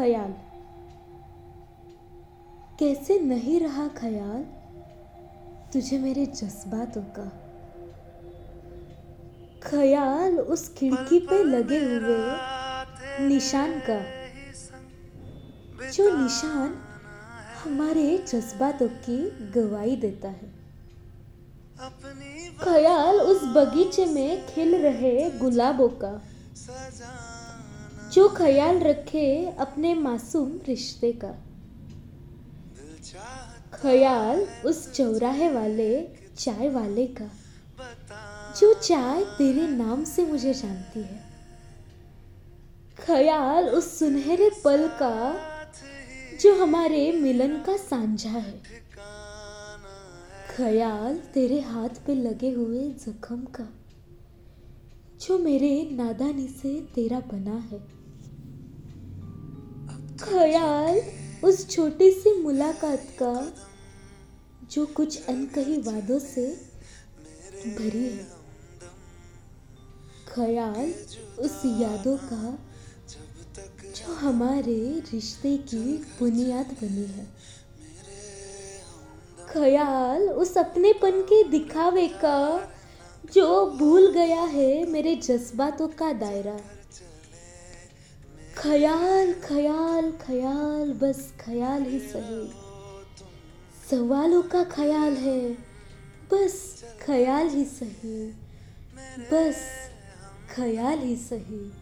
ख्याल। कैसे नहीं रहा ख्याल? तुझे मेरे जज्बातों का। ख्याल उस खिड़की पे लगे हुए निशान का। जो निशान हमारे जज्बातों की गवाही देता है। ख्याल उस बगीचे में खिल रहे गुलाबों का। जो ख्याल रखे अपने मासूम रिश्ते का। ख्याल उस चौराहे वाले, चाय वाले का, जो चाय तेरे नाम से मुझे जानती है। ख्याल उस सुनहरे पल का, जो हमारे मिलन का सांझा है। ख्याल तेरे हाथ पे लगे हुए जख्म का, जो मेरे नादानी से तेरा बना है। ख्याल उस छोटी सी मुलाकात का जो कुछ अनकही वादों से भरी है। ख्याल उस यादों का जो हमारे रिश्ते की बुनियाद बनी है। ख्याल उस अपनेपन के दिखावे का जो भूल गया है मेरे जज्बातों का दायरा। ख्याल ख्याल ख्याल, बस ख्याल ही सही। सवालों का ख्याल है, बस ख्याल ही सही। बस ख्याल ही सही।